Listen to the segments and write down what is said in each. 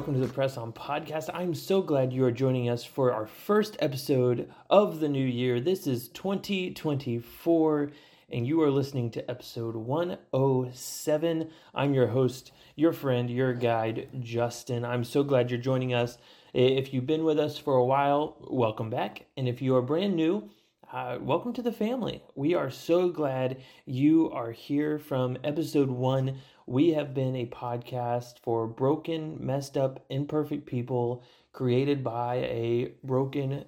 welcome to the Press On Podcast. I'm so glad you are joining us for our first episode of the new year. This is 2024, and you are listening to episode 107. I'm your host, your friend, your guide, Justin. I'm so glad you're joining us. If you've been with us for a while, welcome back. And if you are brand new, uh, welcome to the family. We are so glad you are here from episode one we have been a podcast for broken, messed up, imperfect people created by a broken,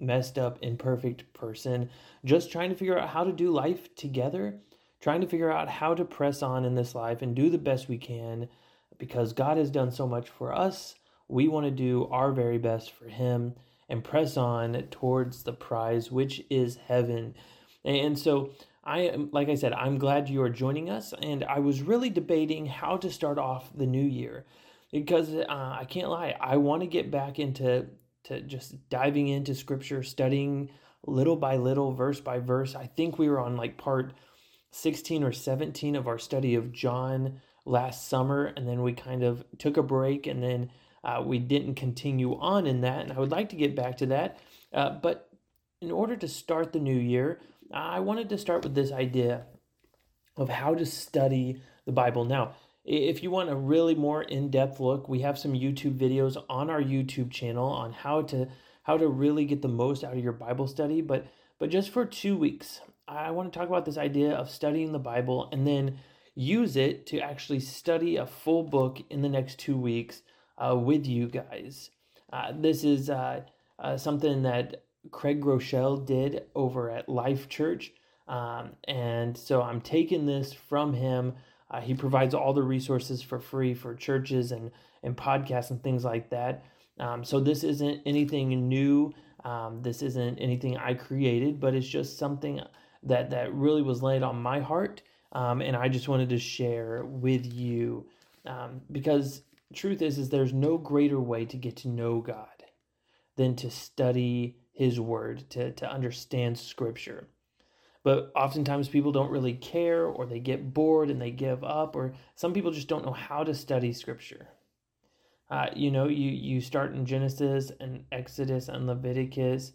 messed up, imperfect person, just trying to figure out how to do life together, trying to figure out how to press on in this life and do the best we can because God has done so much for us. We want to do our very best for Him and press on towards the prize, which is heaven. And so, I am, like I said, I'm glad you are joining us. And I was really debating how to start off the new year because uh, I can't lie, I want to get back into to just diving into scripture, studying little by little, verse by verse. I think we were on like part 16 or 17 of our study of John last summer, and then we kind of took a break and then uh, we didn't continue on in that. And I would like to get back to that. Uh, but in order to start the new year, I wanted to start with this idea of how to study the Bible. Now, if you want a really more in-depth look, we have some YouTube videos on our YouTube channel on how to how to really get the most out of your Bible study, but but just for 2 weeks, I want to talk about this idea of studying the Bible and then use it to actually study a full book in the next 2 weeks uh, with you guys. Uh, this is uh, uh something that Craig Groeschel did over at Life Church. Um, and so I'm taking this from him. Uh, he provides all the resources for free for churches and, and podcasts and things like that. Um, so this isn't anything new. Um, this isn't anything I created, but it's just something that, that really was laid on my heart. Um, and I just wanted to share with you um, because truth is, is there's no greater way to get to know God than to study his word, to, to understand scripture. But oftentimes people don't really care or they get bored and they give up, or some people just don't know how to study scripture. Uh, you know, you, you start in Genesis and Exodus and Leviticus,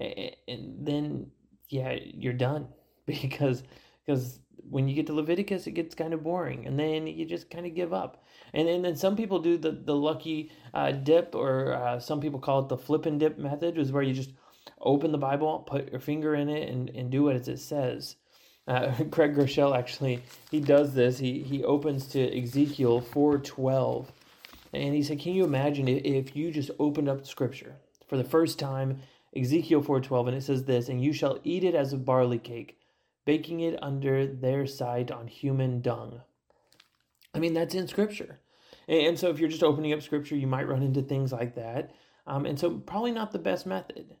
and, then, yeah, you're done because because when you get to Leviticus, it gets kind of boring, and then you just kind of give up. And, and then some people do the the lucky uh, dip, or uh, some people call it the flip and dip method, is where you just open the Bible, put your finger in it, and, and do what it says. Uh, Craig Groeschel actually he does this. He he opens to Ezekiel four twelve, and he said, "Can you imagine if you just opened up Scripture for the first time, Ezekiel four twelve, and it says this, and you shall eat it as a barley cake, baking it under their sight on human dung." I mean, that's in Scripture, and so if you're just opening up Scripture, you might run into things like that. Um, and so probably not the best method.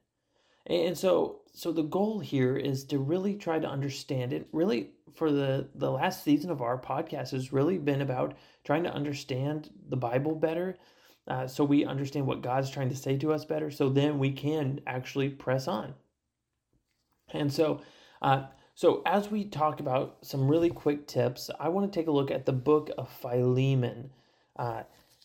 And so so the goal here is to really try to understand it. Really for the the last season of our podcast has really been about trying to understand the Bible better. Uh, so we understand what God's trying to say to us better. So then we can actually press on. And so uh, so as we talk about some really quick tips, I want to take a look at the book of Philemon. Uh,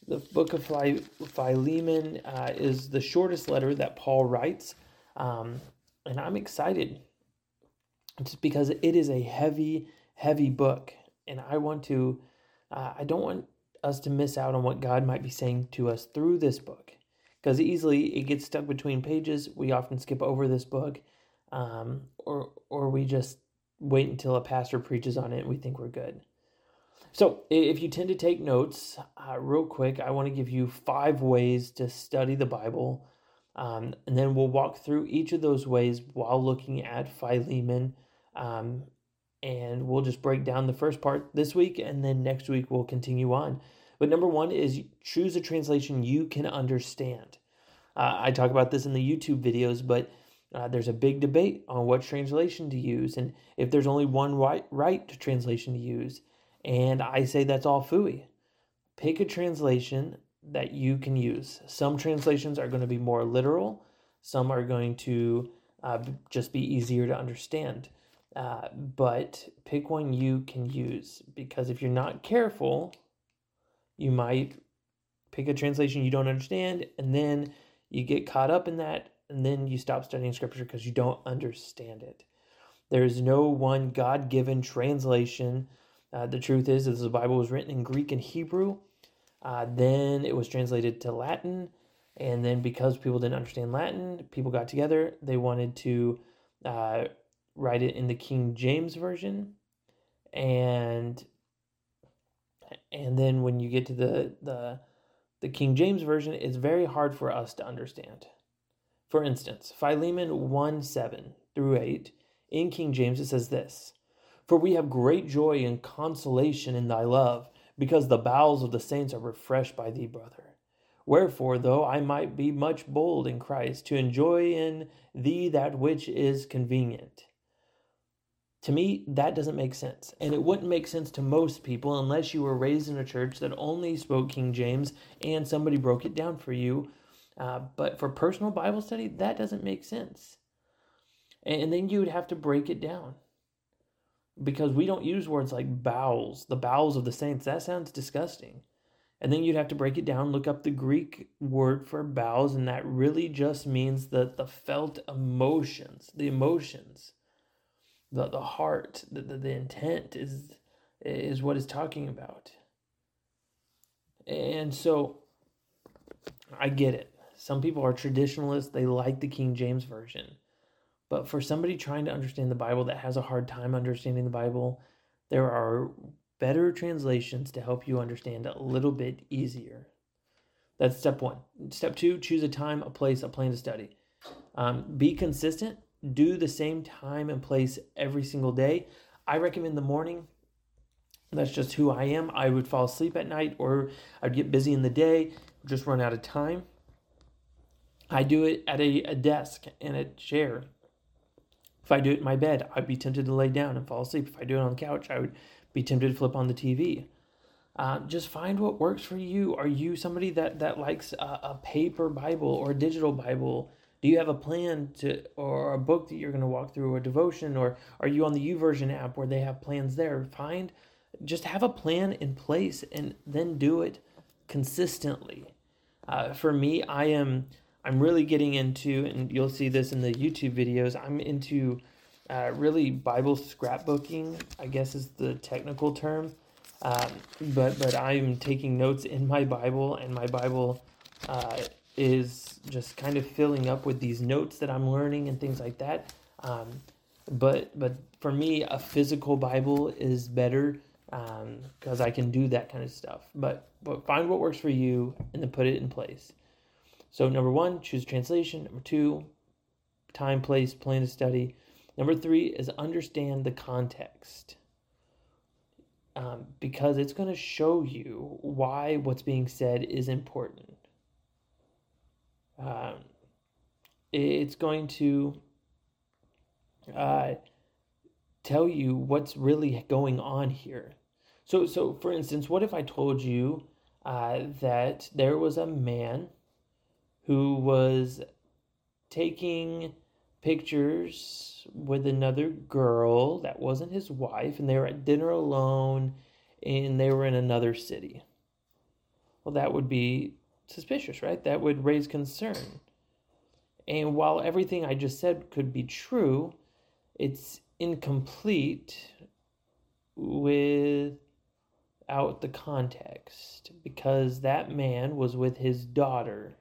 the book of Philemon uh, is the shortest letter that Paul writes. Um, and I'm excited just because it is a heavy, heavy book. And I want to, uh, I don't want us to miss out on what God might be saying to us through this book. Because easily it gets stuck between pages. We often skip over this book, um, or or we just wait until a pastor preaches on it and we think we're good. So, if you tend to take notes, uh, real quick, I want to give you five ways to study the Bible um, and then we'll walk through each of those ways while looking at Philemon. Um, and we'll just break down the first part this week, and then next week we'll continue on. But number one is choose a translation you can understand. Uh, I talk about this in the YouTube videos, but uh, there's a big debate on what translation to use, and if there's only one right, right translation to use. And I say that's all fooey. Pick a translation that you can use. Some translations are going to be more literal, some are going to uh, just be easier to understand. Uh, but pick one you can use because if you're not careful, you might pick a translation you don't understand, and then you get caught up in that, and then you stop studying scripture because you don't understand it. There is no one God given translation. Uh, the truth is, as the Bible was written in Greek and Hebrew, uh, then it was translated to Latin. And then because people didn't understand Latin, people got together. They wanted to uh, write it in the King James Version. And and then when you get to the the the King James Version, it's very hard for us to understand. For instance, Philemon 1 7 through 8, in King James, it says this For we have great joy and consolation in thy love, because the bowels of the saints are refreshed by thee, brother. Wherefore, though I might be much bold in Christ, to enjoy in thee that which is convenient. To me, that doesn't make sense. And it wouldn't make sense to most people unless you were raised in a church that only spoke King James and somebody broke it down for you. Uh, but for personal Bible study, that doesn't make sense. And then you would have to break it down because we don't use words like bowels, the bowels of the saints. That sounds disgusting. And then you'd have to break it down, look up the Greek word for bowels, and that really just means the, the felt emotions, the emotions the, the heart, the, the, the intent is is what it's talking about. And so I get it. Some people are traditionalists, they like the King James Version. But for somebody trying to understand the Bible that has a hard time understanding the Bible, there are better translations to help you understand a little bit easier. That's step one. Step two, choose a time, a place, a plan to study. Um, be consistent do the same time and place every single day. I recommend the morning. That's just who I am. I would fall asleep at night or I'd get busy in the day, just run out of time. I do it at a, a desk and a chair. If I do it in my bed, I'd be tempted to lay down and fall asleep. If I do it on the couch, I would be tempted to flip on the TV. Uh, just find what works for you. Are you somebody that, that likes a, a paper Bible or a digital Bible? do you have a plan to or a book that you're going to walk through or a devotion or are you on the YouVersion app where they have plans there find just have a plan in place and then do it consistently uh, for me i am i'm really getting into and you'll see this in the youtube videos i'm into uh, really bible scrapbooking i guess is the technical term um, but but i'm taking notes in my bible and my bible uh, is just kind of filling up with these notes that I'm learning and things like that. Um, but but for me, a physical Bible is better because um, I can do that kind of stuff. But but find what works for you and then put it in place. So number one, choose translation. Number two, time, place, plan to study. Number three is understand the context. Um, because it's going to show you why what's being said is important um, it's going to uh, tell you what's really going on here. So, so for instance, what if I told you uh, that there was a man who was taking pictures with another girl that wasn't his wife, and they were at dinner alone, and they were in another city? Well, that would be suspicious, right? That would raise concern. And while everything I just said could be true, it's incomplete without the context because that man was with his daughter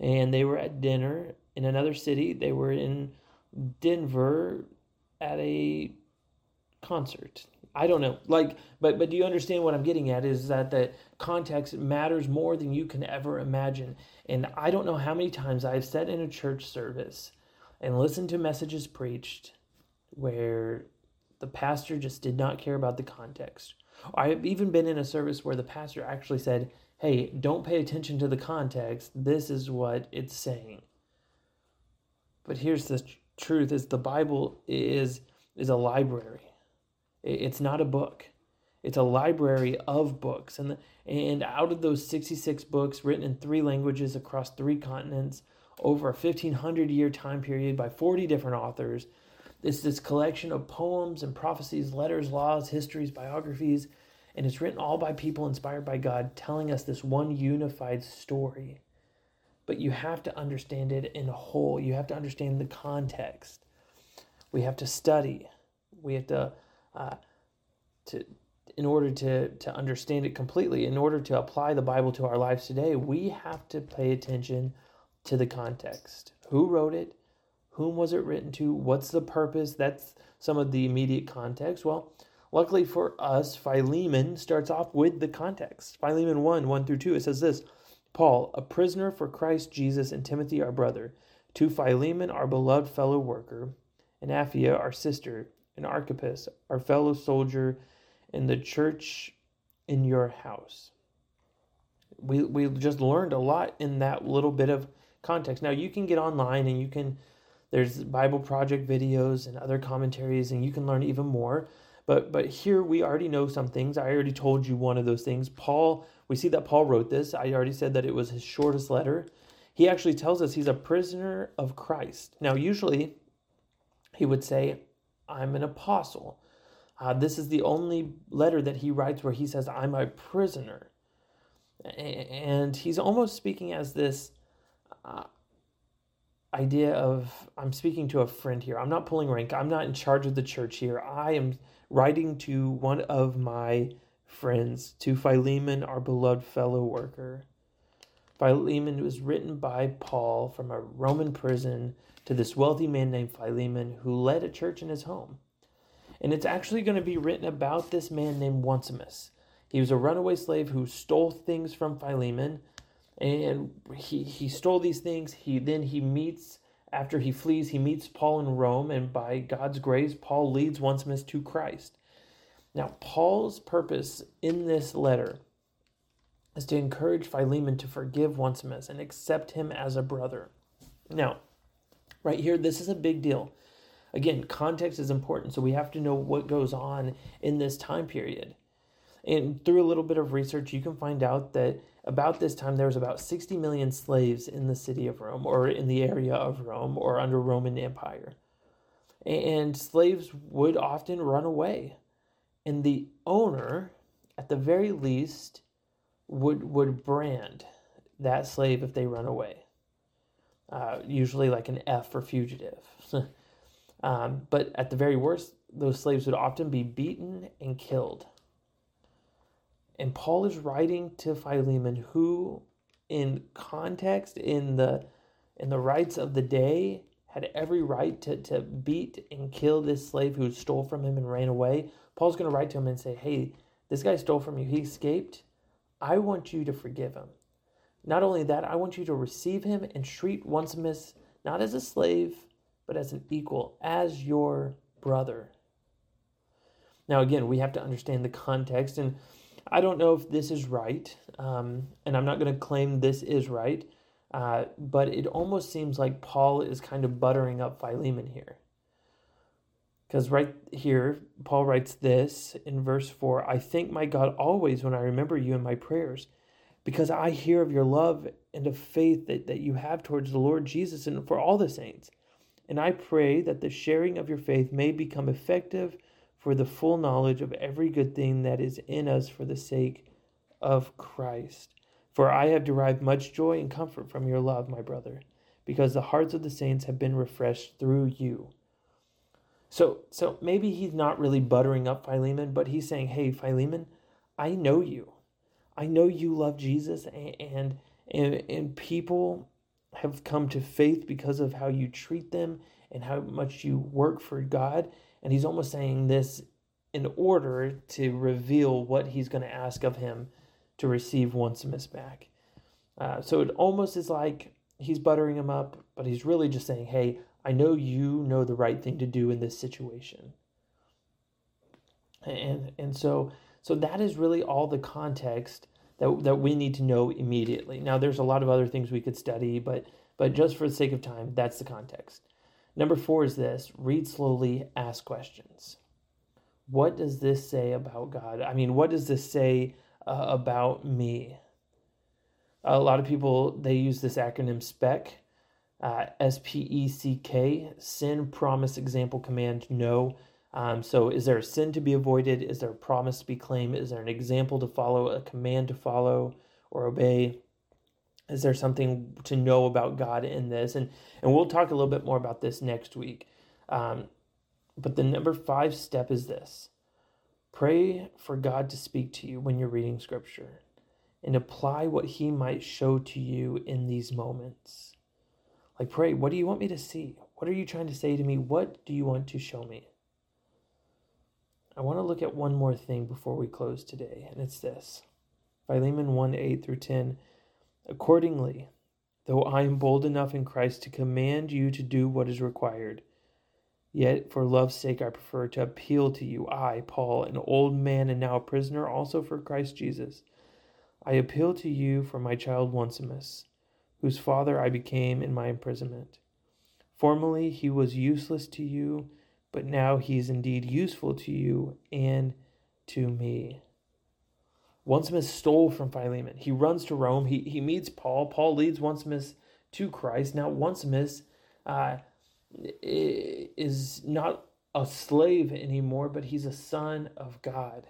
and they were at dinner in another city. They were in Denver at a concert. I don't know. Like, but but do you understand what I'm getting at? Is that the context matters more than you can ever imagine. And I don't know how many times I've sat in a church service and listened to messages preached where the pastor just did not care about the context. I've even been in a service where the pastor actually said, "Hey, don't pay attention to the context. This is what it's saying." But here's the truth: is the Bible is is a library it's not a book. It's a library of books. And, and out of those 66 books written in three languages across three continents over a 1500 year time period by 40 different authors, it's this collection of poems and prophecies, letters, laws, histories, biographies. And it's written all by people inspired by God, telling us this one unified story. But you have to understand it in a whole. You have to understand the context. We have to study. We have to, uh, to in order to, to understand it completely, in order to apply the Bible to our lives today, we have to pay attention to the context. Who wrote it? Whom was it written to? What's the purpose? That's some of the immediate context. Well, luckily for us, Philemon starts off with the context. Philemon 1 1 through 2, it says this Paul, a prisoner for Christ Jesus, and Timothy, our brother, to Philemon, our beloved fellow worker, and Apphia, our sister, and Archippus, our fellow soldier in the church in your house. We, we just learned a lot in that little bit of context. Now, you can get online and you can there's Bible Project videos and other commentaries, and you can learn even more. But but here we already know some things. I already told you one of those things. Paul, we see that Paul wrote this. I already said that it was his shortest letter. He actually tells us he's a prisoner of Christ. Now, usually he would say, I'm an apostle. Uh, this is the only letter that he writes where he says, I'm a prisoner. And he's almost speaking as this uh, idea of I'm speaking to a friend here. I'm not pulling rank. I'm not in charge of the church here. I am writing to one of my friends, to Philemon, our beloved fellow worker. Philemon was written by Paul from a Roman prison to this wealthy man named Philemon who led a church in his home. And it's actually going to be written about this man named Onesimus. He was a runaway slave who stole things from Philemon and he he stole these things. He then he meets after he flees he meets paul in rome and by god's grace paul leads onesimus to christ. Now paul's purpose in this letter is to encourage philemon to forgive onesimus and accept him as a brother. Now right here this is a big deal. Again context is important so we have to know what goes on in this time period and through a little bit of research you can find out that about this time there was about 60 million slaves in the city of Rome or in the area of Rome or under Roman Empire. And slaves would often run away. And the owner, at the very least, would would brand that slave if they run away. Uh, usually like an F for fugitive. um, but at the very worst, those slaves would often be beaten and killed. And Paul is writing to Philemon, who, in context, in the in the rights of the day, had every right to, to beat and kill this slave who stole from him and ran away. Paul's going to write to him and say, Hey, this guy stole from you. He escaped. I want you to forgive him. Not only that, I want you to receive him and treat Onesimus not as a slave, but as an equal, as your brother. Now, again, we have to understand the context. And I don't know if this is right, um, and I'm not going to claim this is right, uh, but it almost seems like Paul is kind of buttering up Philemon here. Because right here, Paul writes this in verse 4 I thank my God always when I remember you in my prayers, because I hear of your love and of faith that, that you have towards the Lord Jesus and for all the saints. And I pray that the sharing of your faith may become effective for the full knowledge of every good thing that is in us for the sake of Christ. For I have derived much joy and comfort from your love, my brother, because the hearts of the saints have been refreshed through you. So, so maybe he's not really buttering up Philemon, but he's saying, "Hey, Philemon, I know you. I know you love Jesus, and and and people have come to faith because of how you treat them and how much you work for God. And he's almost saying this in order to reveal what he's going to ask of him to receive Onesimus back. Uh, so it almost is like he's buttering him up, but he's really just saying, hey, I know you know the right thing to do in this situation. And and so so that is really all the context that that we need to know immediately. Now there's a lot of other things we could study, but but just for the sake of time, that's the context. Number four is this read slowly, ask questions. What does this say about God? I mean, what does this say uh, about me? A lot of people they use this acronym SPECK, uh, S P E C K, sin, promise, example, command, know. Um, so, is there a sin to be avoided? Is there a promise to be claimed? Is there an example to follow, a command to follow or obey? Is there something to know about God in this? And and we'll talk a little bit more about this next week. Um, but the number five step is this: pray for God to speak to you when you're reading Scripture, and apply what He might show to you in these moments. Like pray, what do you want me to see? What are you trying to say to me? What do you want to show me? I want to look at one more thing before we close today, and it's this Philemon 1 8 through 10. Accordingly, though I am bold enough in Christ to command you to do what is required, yet for love's sake I prefer to appeal to you, I, Paul, an old man and now a prisoner also for Christ Jesus. I appeal to you for my child Onesimus, whose father I became in my imprisonment. Formerly he was useless to you but now he is indeed useful to you and to me. Onesimus stole from Philemon. He runs to Rome. He, he meets Paul. Paul leads Onesimus to Christ. Now, Onesimus uh, is not a slave anymore, but he's a son of God.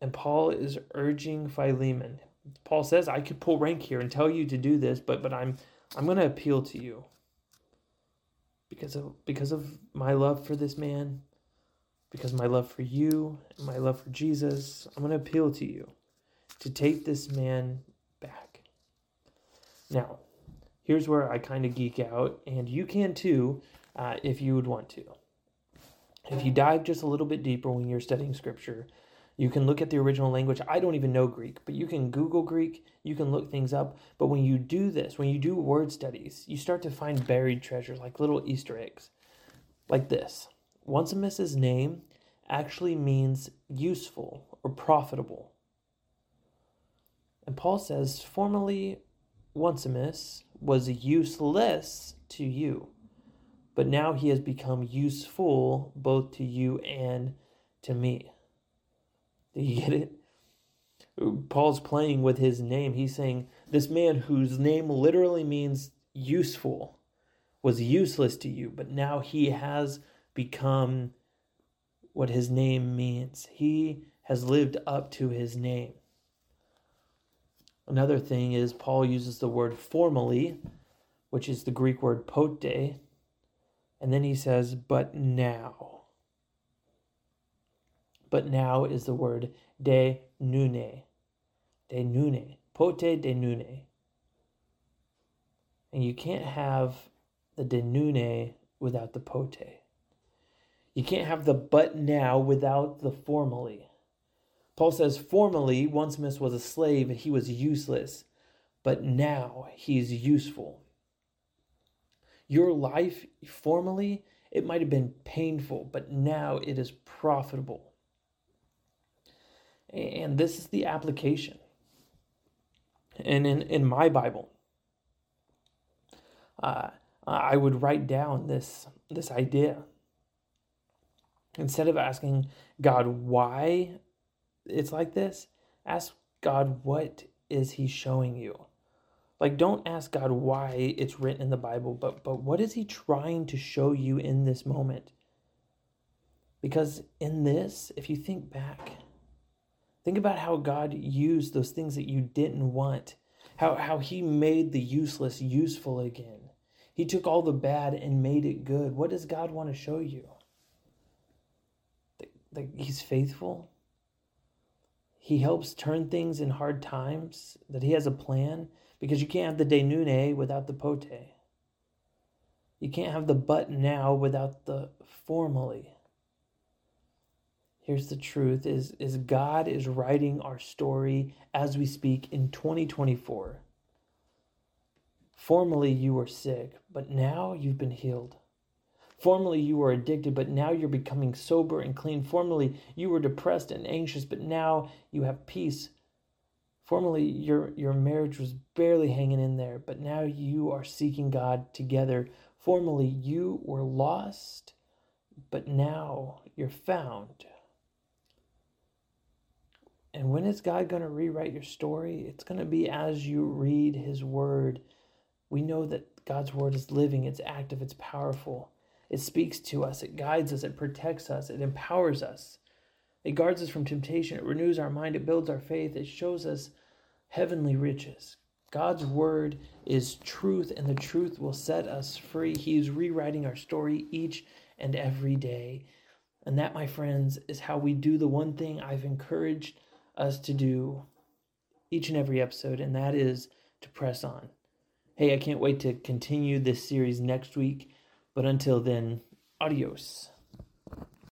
And Paul is urging Philemon. Paul says, I could pull rank here and tell you to do this, but, but I'm, I'm going to appeal to you because of because of my love for this man, because my love for you, and my love for Jesus, I'm going to appeal to you to take this man back. Now, here's where I kind of geek out, and you can too uh, if you would want to. If you dive just a little bit deeper when you're studying scripture, you can look at the original language. I don't even know Greek, but you can Google Greek, you can look things up. But when you do this, when you do word studies, you start to find buried treasures like little Easter eggs. Like this Onesimus's name actually means useful or profitable. And Paul says, formerly Onesimus was useless to you, but now he has become useful both to you and to me. Do you get it? Paul's playing with his name. He's saying, This man whose name literally means useful was useless to you, but now he has become what his name means. He has lived up to his name. Another thing is, Paul uses the word formally, which is the Greek word pote, and then he says, but now but now is the word de nune. De nune. Pote de nune. And you can't have the de nune without the pote. You can't have the but now without the formerly. Paul says, formerly, Onesimus was a slave and he was useless, but now he's useful. Your life, formerly, it might have been painful, but now it is profitable. And this is the application. And in, in my Bible, uh, I would write down this, this idea. Instead of asking God why it's like this, ask God what is he showing you? Like don't ask God why it's written in the Bible, but but what is he trying to show you in this moment? Because in this, if you think back, Think about how God used those things that you didn't want, how, how He made the useless useful again. He took all the bad and made it good. What does God want to show you? That, He's faithful. He helps turn things in hard times, that He has a plan, because you can't have the denune without the pote. You can't have the but now without the formerly here's the truth is is God is writing our story as we speak in 2024. Formerly you were sick, but now you've been healed. Formerly you were addicted, but now you're becoming sober and clean. Formerly you were depressed and anxious, but now you have peace. Formerly your your marriage was barely hanging in there, but now you are seeking God together. Formerly you were lost, but now you're found. And when is God going to rewrite your story? It's going to be as you read His Word. We know that God's Word is living, it's active, it's powerful. It speaks to us, it guides us, it protects us, it empowers us. It guards us from temptation, it renews our mind, it builds our faith, it shows us heavenly riches. God's word is truth, and the truth will set us free. He is rewriting our story each and every day. And that, my friends, is how we do the one thing I've encouraged us to do each and every episode, and that is to press on. Hey, I can't wait to continue this series next week, but until then, adios.